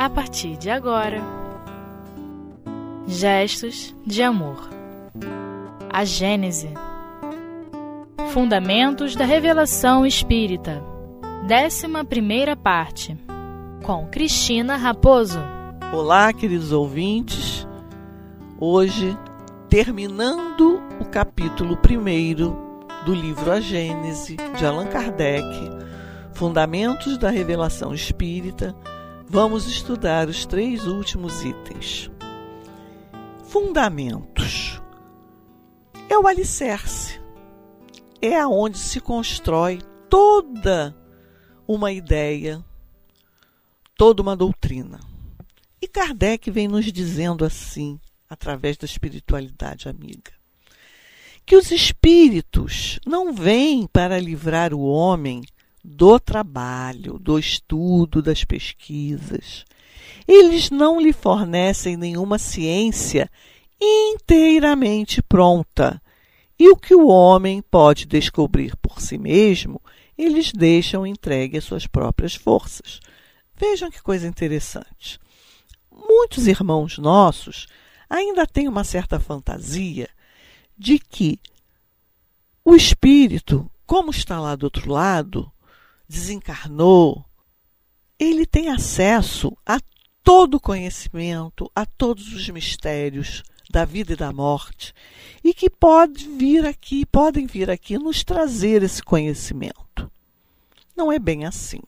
a partir de agora. Gestos de amor. A Gênese. Fundamentos da Revelação Espírita. Décima primeira parte. Com Cristina Raposo. Olá, queridos ouvintes. Hoje, terminando o capítulo primeiro do livro A Gênese, de Allan Kardec, Fundamentos da Revelação Espírita, vamos estudar os três últimos itens. Fundamentos é o alicerce, é aonde se constrói toda uma ideia, toda uma doutrina. E Kardec vem nos dizendo assim, através da espiritualidade amiga, que os espíritos não vêm para livrar o homem do trabalho, do estudo, das pesquisas. Eles não lhe fornecem nenhuma ciência inteiramente pronta. E o que o homem pode descobrir por si mesmo, eles deixam entregue às suas próprias forças. Vejam que coisa interessante. Muitos irmãos nossos ainda têm uma certa fantasia de que o espírito, como está lá do outro lado, desencarnou, ele tem acesso a todo o conhecimento, a todos os mistérios da vida e da morte, e que pode vir aqui, podem vir aqui nos trazer esse conhecimento. Não é bem assim.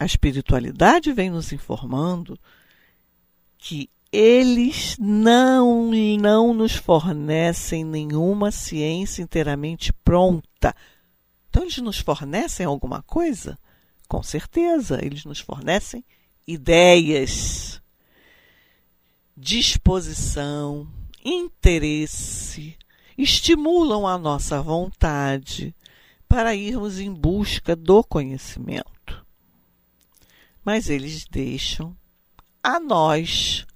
A espiritualidade vem nos informando que eles não, não nos fornecem nenhuma ciência inteiramente pronta então, eles nos fornecem alguma coisa? Com certeza, eles nos fornecem ideias, disposição, interesse, estimulam a nossa vontade para irmos em busca do conhecimento. Mas eles deixam a nós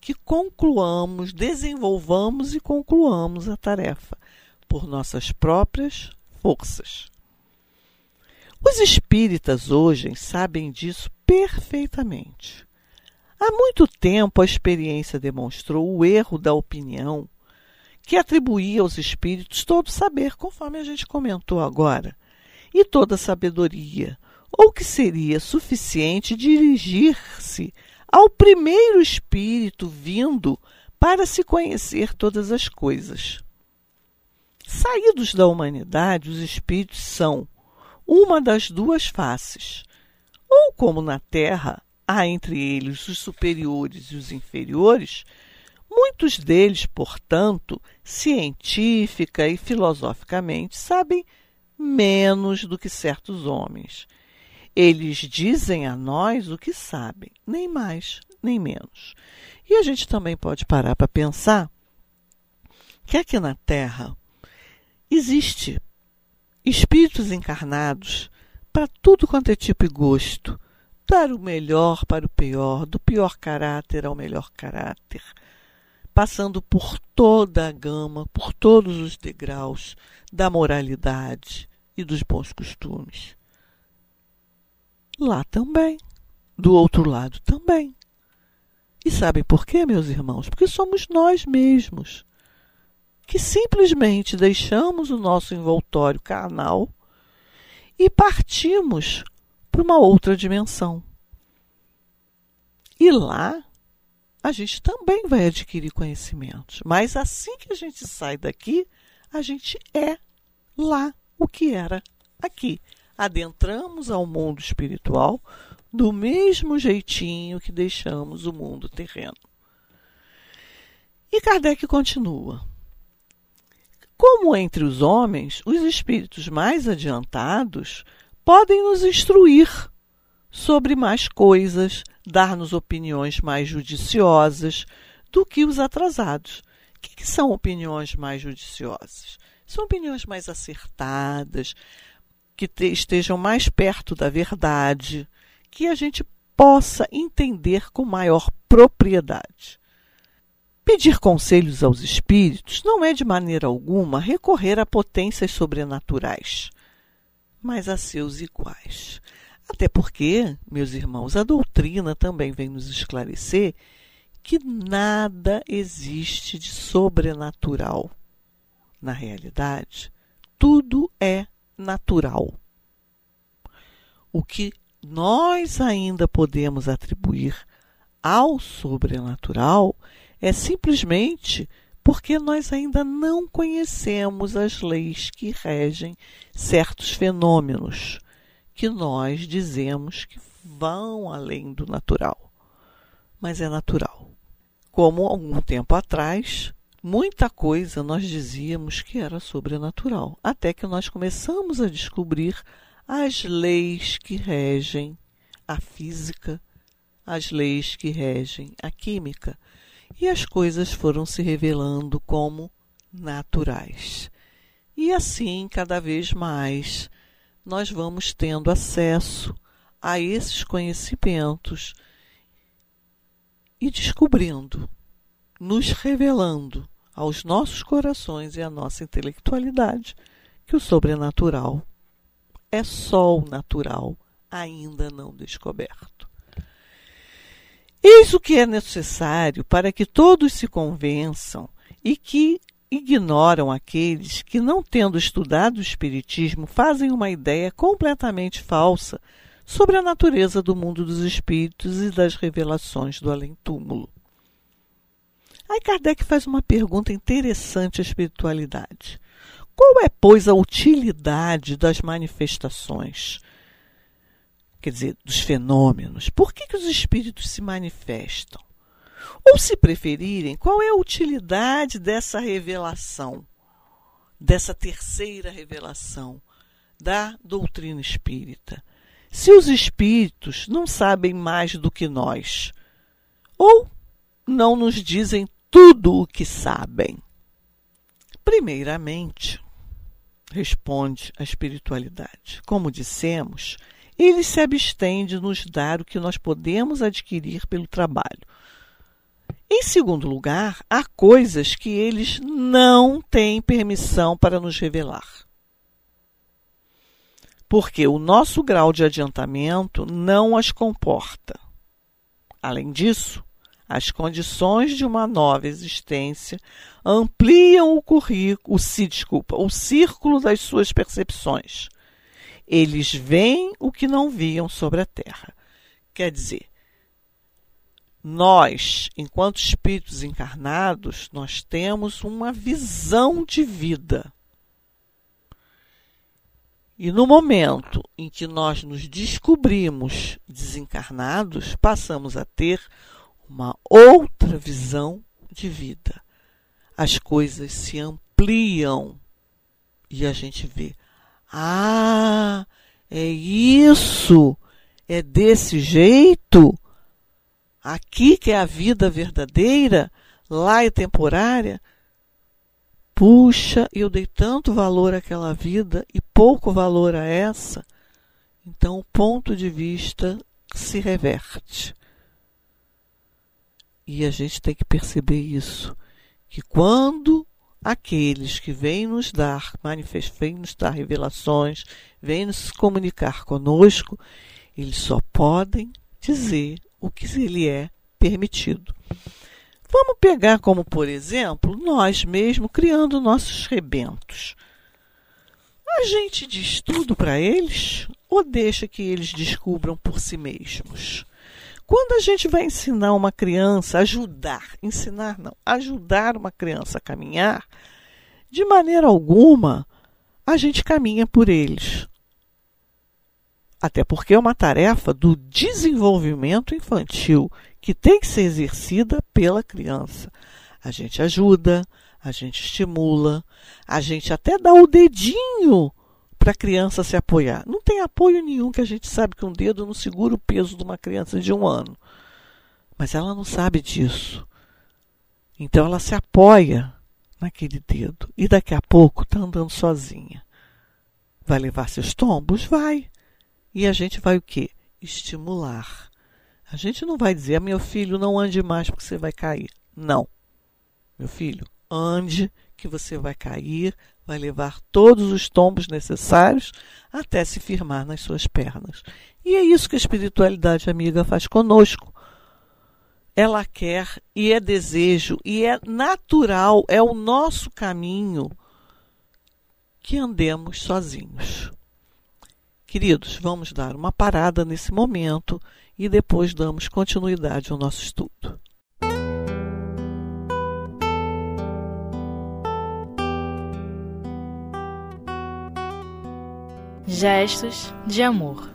que concluamos, desenvolvamos e concluamos a tarefa por nossas próprias forças. Os espíritas hoje sabem disso perfeitamente. Há muito tempo a experiência demonstrou o erro da opinião que atribuía aos espíritos todo saber, conforme a gente comentou agora, e toda sabedoria, ou que seria suficiente dirigir-se ao primeiro espírito vindo para se conhecer todas as coisas. Saídos da humanidade, os espíritos são uma das duas faces. Ou como na Terra há entre eles os superiores e os inferiores, muitos deles, portanto, científica e filosoficamente, sabem menos do que certos homens. Eles dizem a nós o que sabem, nem mais, nem menos. E a gente também pode parar para pensar que aqui na Terra Existe espíritos encarnados para tudo quanto é tipo e gosto, dar o melhor para o pior, do pior caráter ao melhor caráter, passando por toda a gama, por todos os degraus da moralidade e dos bons costumes. Lá também, do outro lado também. E sabem por quê, meus irmãos? Porque somos nós mesmos que simplesmente deixamos o nosso envoltório carnal e partimos para uma outra dimensão. E lá a gente também vai adquirir conhecimentos, mas assim que a gente sai daqui, a gente é lá o que era aqui. Adentramos ao mundo espiritual do mesmo jeitinho que deixamos o mundo terreno. E Kardec continua. Como entre os homens, os espíritos mais adiantados podem nos instruir sobre mais coisas, dar-nos opiniões mais judiciosas do que os atrasados. O que, que são opiniões mais judiciosas? São opiniões mais acertadas, que te, estejam mais perto da verdade, que a gente possa entender com maior propriedade. Pedir conselhos aos espíritos não é de maneira alguma recorrer a potências sobrenaturais, mas a seus iguais. Até porque, meus irmãos, a doutrina também vem nos esclarecer que nada existe de sobrenatural. Na realidade, tudo é natural. O que nós ainda podemos atribuir ao sobrenatural é simplesmente porque nós ainda não conhecemos as leis que regem certos fenômenos que nós dizemos que vão além do natural. Mas é natural. Como algum tempo atrás, muita coisa nós dizíamos que era sobrenatural, até que nós começamos a descobrir as leis que regem a física, as leis que regem a química, e as coisas foram se revelando como naturais. E assim, cada vez mais, nós vamos tendo acesso a esses conhecimentos e descobrindo, nos revelando aos nossos corações e à nossa intelectualidade que o sobrenatural é só o natural ainda não descoberto. Eis o que é necessário para que todos se convençam e que ignoram aqueles que, não tendo estudado o Espiritismo, fazem uma ideia completamente falsa sobre a natureza do mundo dos espíritos e das revelações do além-túmulo. Aí Kardec faz uma pergunta interessante à espiritualidade. Qual é, pois, a utilidade das manifestações? Quer dizer, dos fenômenos. Por que, que os espíritos se manifestam? Ou, se preferirem, qual é a utilidade dessa revelação, dessa terceira revelação da doutrina espírita? Se os espíritos não sabem mais do que nós, ou não nos dizem tudo o que sabem? Primeiramente, responde a espiritualidade. Como dissemos, ele se abstém de nos dar o que nós podemos adquirir pelo trabalho. Em segundo lugar, há coisas que eles não têm permissão para nos revelar. Porque o nosso grau de adiantamento não as comporta. Além disso, as condições de uma nova existência ampliam o currículo, se, desculpa, o círculo das suas percepções. Eles veem o que não viam sobre a Terra. Quer dizer, nós, enquanto espíritos encarnados, nós temos uma visão de vida. E no momento em que nós nos descobrimos desencarnados, passamos a ter uma outra visão de vida. As coisas se ampliam e a gente vê: ah, é isso, é desse jeito Aqui que é a vida verdadeira, lá é temporária. Puxa, eu dei tanto valor àquela vida e pouco valor a essa. Então o ponto de vista se reverte. E a gente tem que perceber isso, que quando aqueles que vêm nos dar vêm nos dar revelações, vêm nos comunicar conosco, eles só podem dizer o que lhe é permitido. Vamos pegar como, por exemplo, nós mesmos criando nossos rebentos. A gente diz tudo para eles ou deixa que eles descubram por si mesmos? Quando a gente vai ensinar uma criança, ajudar, ensinar não, ajudar uma criança a caminhar, de maneira alguma a gente caminha por eles. Até porque é uma tarefa do desenvolvimento infantil que tem que ser exercida pela criança. A gente ajuda, a gente estimula, a gente até dá o dedinho para a criança se apoiar. Não tem apoio nenhum que a gente sabe que um dedo não segura o peso de uma criança de um ano. Mas ela não sabe disso. Então ela se apoia naquele dedo e daqui a pouco está andando sozinha. Vai levar seus tombos? Vai. E a gente vai o quê? Estimular. A gente não vai dizer, meu filho, não ande mais porque você vai cair. Não. Meu filho, ande que você vai cair, vai levar todos os tombos necessários até se firmar nas suas pernas. E é isso que a espiritualidade amiga faz conosco. Ela quer e é desejo e é natural, é o nosso caminho que andemos sozinhos. Queridos, vamos dar uma parada nesse momento e depois damos continuidade ao nosso estudo. Gestos de amor.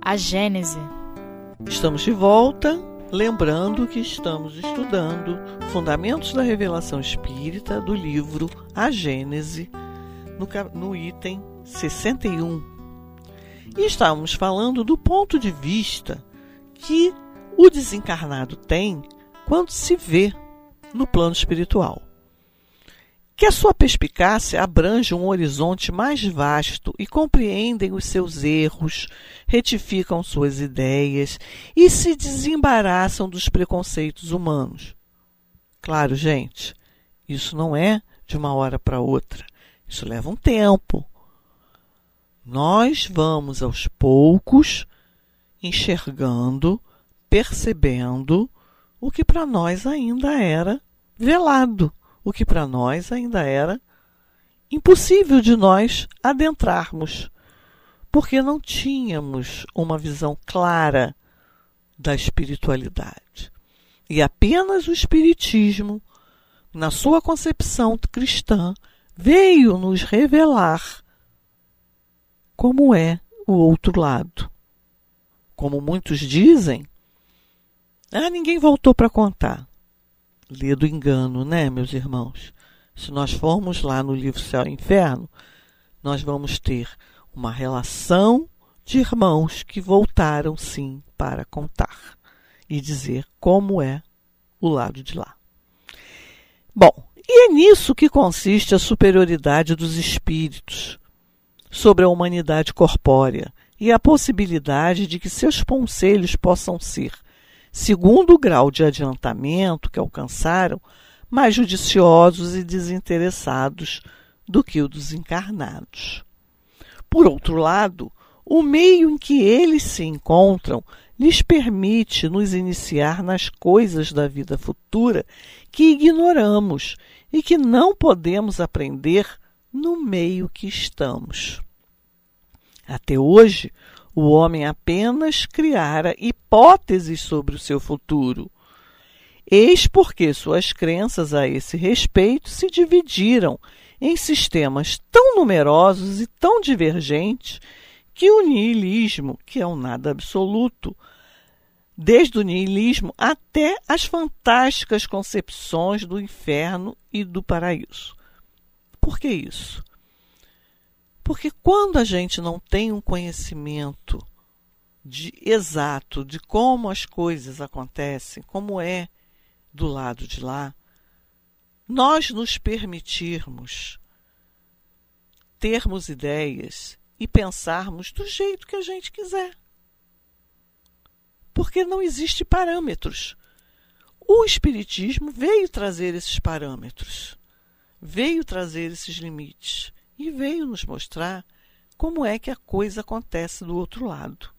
A Gênese. Estamos de volta, lembrando que estamos estudando Fundamentos da Revelação Espírita do livro A Gênese, no, no item 61. E estávamos falando do ponto de vista que o desencarnado tem quando se vê no plano espiritual que a sua perspicácia abrange um horizonte mais vasto e compreendem os seus erros, retificam suas ideias e se desembaraçam dos preconceitos humanos. Claro, gente, isso não é de uma hora para outra. Isso leva um tempo. Nós vamos aos poucos enxergando, percebendo o que para nós ainda era velado o que para nós ainda era impossível de nós adentrarmos, porque não tínhamos uma visão clara da espiritualidade. E apenas o Espiritismo, na sua concepção cristã, veio nos revelar como é o outro lado. Como muitos dizem, ah, ninguém voltou para contar lê do engano, né, meus irmãos? Se nós formos lá no livro Céu e Inferno, nós vamos ter uma relação de irmãos que voltaram sim para contar e dizer como é o lado de lá. Bom, e é nisso que consiste a superioridade dos espíritos sobre a humanidade corpórea e a possibilidade de que seus conselhos possam ser segundo o grau de adiantamento que alcançaram, mais judiciosos e desinteressados do que o dos encarnados. Por outro lado, o meio em que eles se encontram lhes permite nos iniciar nas coisas da vida futura que ignoramos e que não podemos aprender no meio que estamos. Até hoje, o homem apenas criara hipóteses sobre o seu futuro. Eis porque suas crenças a esse respeito se dividiram em sistemas tão numerosos e tão divergentes que o niilismo, que é um nada absoluto, desde o niilismo até as fantásticas concepções do inferno e do paraíso. Por que isso? Porque quando a gente não tem um conhecimento de, exato de como as coisas acontecem, como é do lado de lá, nós nos permitirmos termos ideias e pensarmos do jeito que a gente quiser. Porque não existe parâmetros. O Espiritismo veio trazer esses parâmetros, veio trazer esses limites e veio nos mostrar como é que a coisa acontece do outro lado.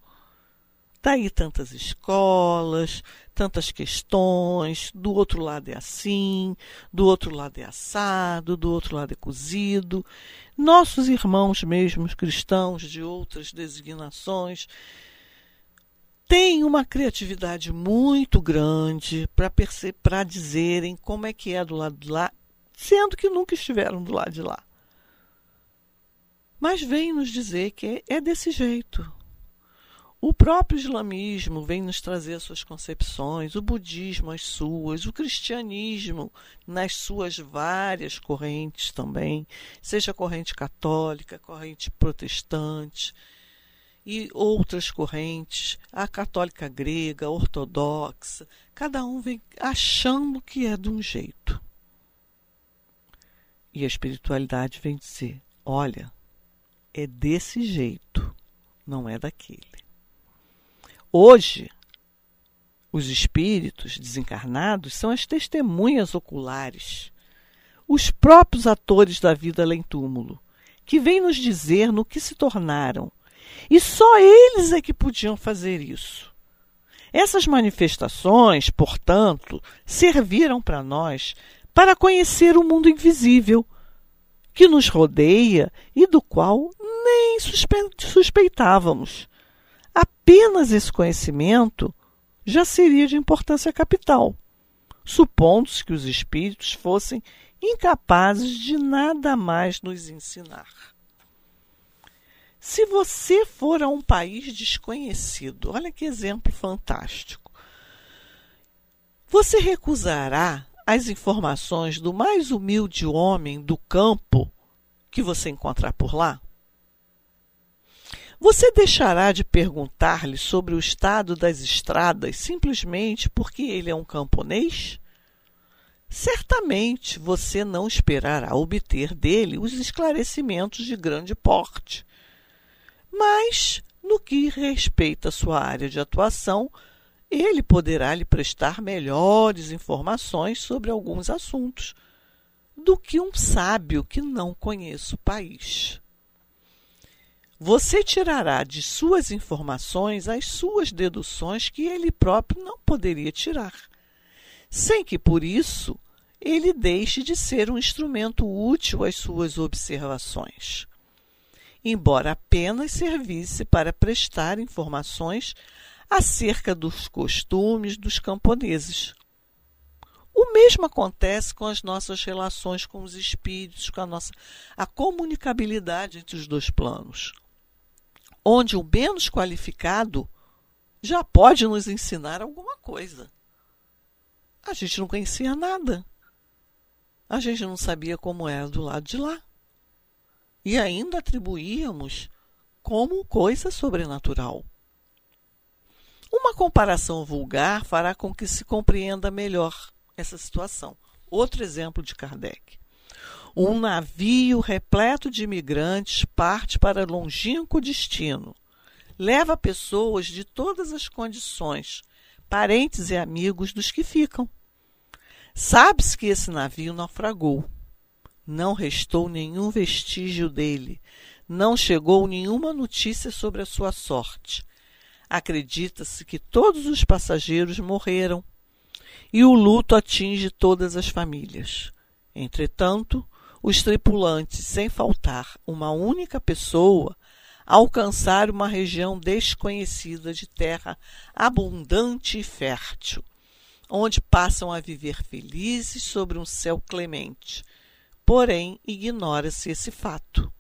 Daí tantas escolas, tantas questões, do outro lado é assim, do outro lado é assado, do outro lado é cozido. Nossos irmãos mesmos cristãos de outras designações têm uma criatividade muito grande para dizerem como é que é do lado de lá, sendo que nunca estiveram do lado de lá. Mas vem nos dizer que é desse jeito. O próprio islamismo vem nos trazer suas concepções, o budismo as suas, o cristianismo nas suas várias correntes também, seja corrente católica, corrente protestante e outras correntes, a católica grega, a ortodoxa, cada um vem achando que é de um jeito. E a espiritualidade vem dizer: olha, é desse jeito, não é daquele. Hoje, os espíritos desencarnados são as testemunhas oculares, os próprios atores da vida além túmulo, que vêm nos dizer no que se tornaram. E só eles é que podiam fazer isso. Essas manifestações, portanto, serviram para nós para conhecer o mundo invisível que nos rodeia e do qual nem suspeitávamos. Apenas esse conhecimento já seria de importância capital, supondo-se que os espíritos fossem incapazes de nada mais nos ensinar. Se você for a um país desconhecido, olha que exemplo fantástico. Você recusará as informações do mais humilde homem do campo que você encontrar por lá? Você deixará de perguntar-lhe sobre o estado das estradas simplesmente porque ele é um camponês? Certamente você não esperará obter dele os esclarecimentos de grande porte. Mas, no que respeita à sua área de atuação, ele poderá lhe prestar melhores informações sobre alguns assuntos do que um sábio que não conhece o país. Você tirará de suas informações as suas deduções que ele próprio não poderia tirar, sem que por isso ele deixe de ser um instrumento útil às suas observações, embora apenas servisse para prestar informações acerca dos costumes dos camponeses. O mesmo acontece com as nossas relações com os espíritos, com a nossa a comunicabilidade entre os dois planos, onde o menos qualificado já pode nos ensinar alguma coisa. A gente não conhecia nada. A gente não sabia como era do lado de lá. E ainda atribuíamos como coisa sobrenatural. Uma comparação vulgar fará com que se compreenda melhor essa situação. Outro exemplo de Kardec. Um navio repleto de imigrantes parte para longínquo destino. Leva pessoas de todas as condições, parentes e amigos dos que ficam. Sabe-se que esse navio naufragou. Não restou nenhum vestígio dele. Não chegou nenhuma notícia sobre a sua sorte. Acredita-se que todos os passageiros morreram e o luto atinge todas as famílias. Entretanto, os tripulantes, sem faltar uma única pessoa, alcançaram uma região desconhecida de terra abundante e fértil, onde passam a viver felizes sobre um céu clemente. Porém, ignora-se esse fato.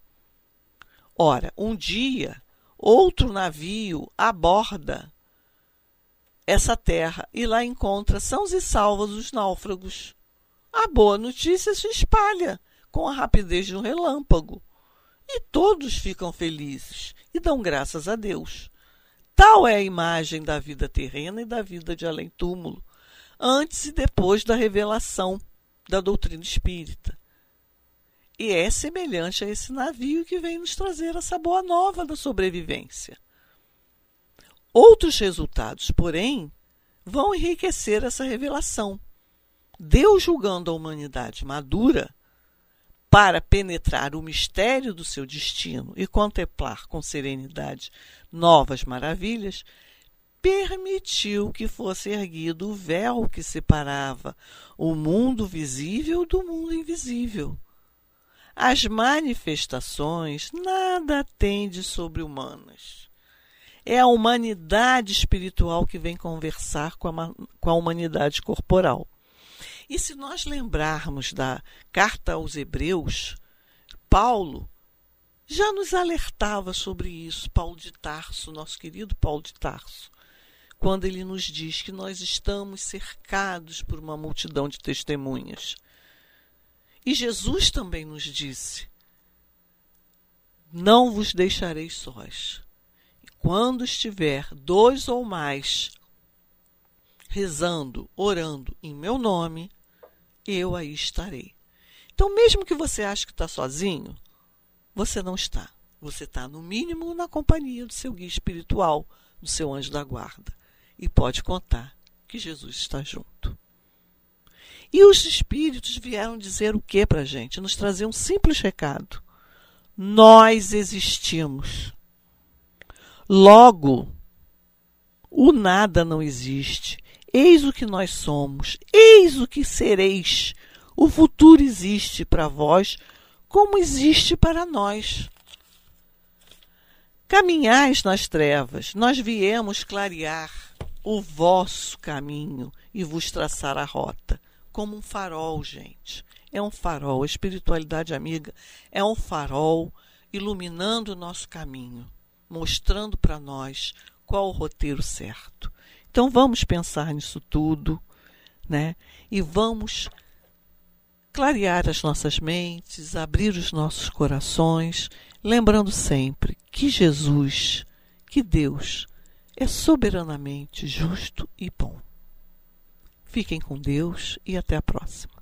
Ora, um dia outro navio aborda essa terra e lá encontra sãos e salvos os náufragos. A boa notícia se espalha com a rapidez de um relâmpago e todos ficam felizes e dão graças a Deus. Tal é a imagem da vida terrena e da vida de além-túmulo, antes e depois da revelação da doutrina espírita. E é semelhante a esse navio que vem nos trazer essa boa nova da sobrevivência. Outros resultados, porém, vão enriquecer essa revelação. Deus julgando a humanidade madura para penetrar o mistério do seu destino e contemplar com serenidade novas maravilhas, permitiu que fosse erguido o véu que separava o mundo visível do mundo invisível as manifestações nada têm de sobre-humanas. É a humanidade espiritual que vem conversar com a, com a humanidade corporal. E se nós lembrarmos da carta aos Hebreus, Paulo já nos alertava sobre isso, Paulo de Tarso, nosso querido Paulo de Tarso, quando ele nos diz que nós estamos cercados por uma multidão de testemunhas e Jesus também nos disse: Não vos deixarei sós. E quando estiver dois ou mais rezando, orando em meu nome, eu aí estarei. Então, mesmo que você ache que está sozinho, você não está. Você está, no mínimo, na companhia do seu guia espiritual, do seu anjo da guarda. E pode contar que Jesus está junto. E os espíritos vieram dizer o que para a gente? Nos trazer um simples recado. Nós existimos. Logo, o nada não existe. Eis o que nós somos, eis o que sereis. O futuro existe para vós, como existe para nós. Caminhais nas trevas, nós viemos clarear o vosso caminho e vos traçar a rota, como um farol, gente. É um farol, a espiritualidade amiga é um farol iluminando o nosso caminho, mostrando para nós qual o roteiro certo. Então vamos pensar nisso tudo, né? E vamos clarear as nossas mentes, abrir os nossos corações, lembrando sempre que Jesus, que Deus, é soberanamente justo e bom. Fiquem com Deus e até a próxima.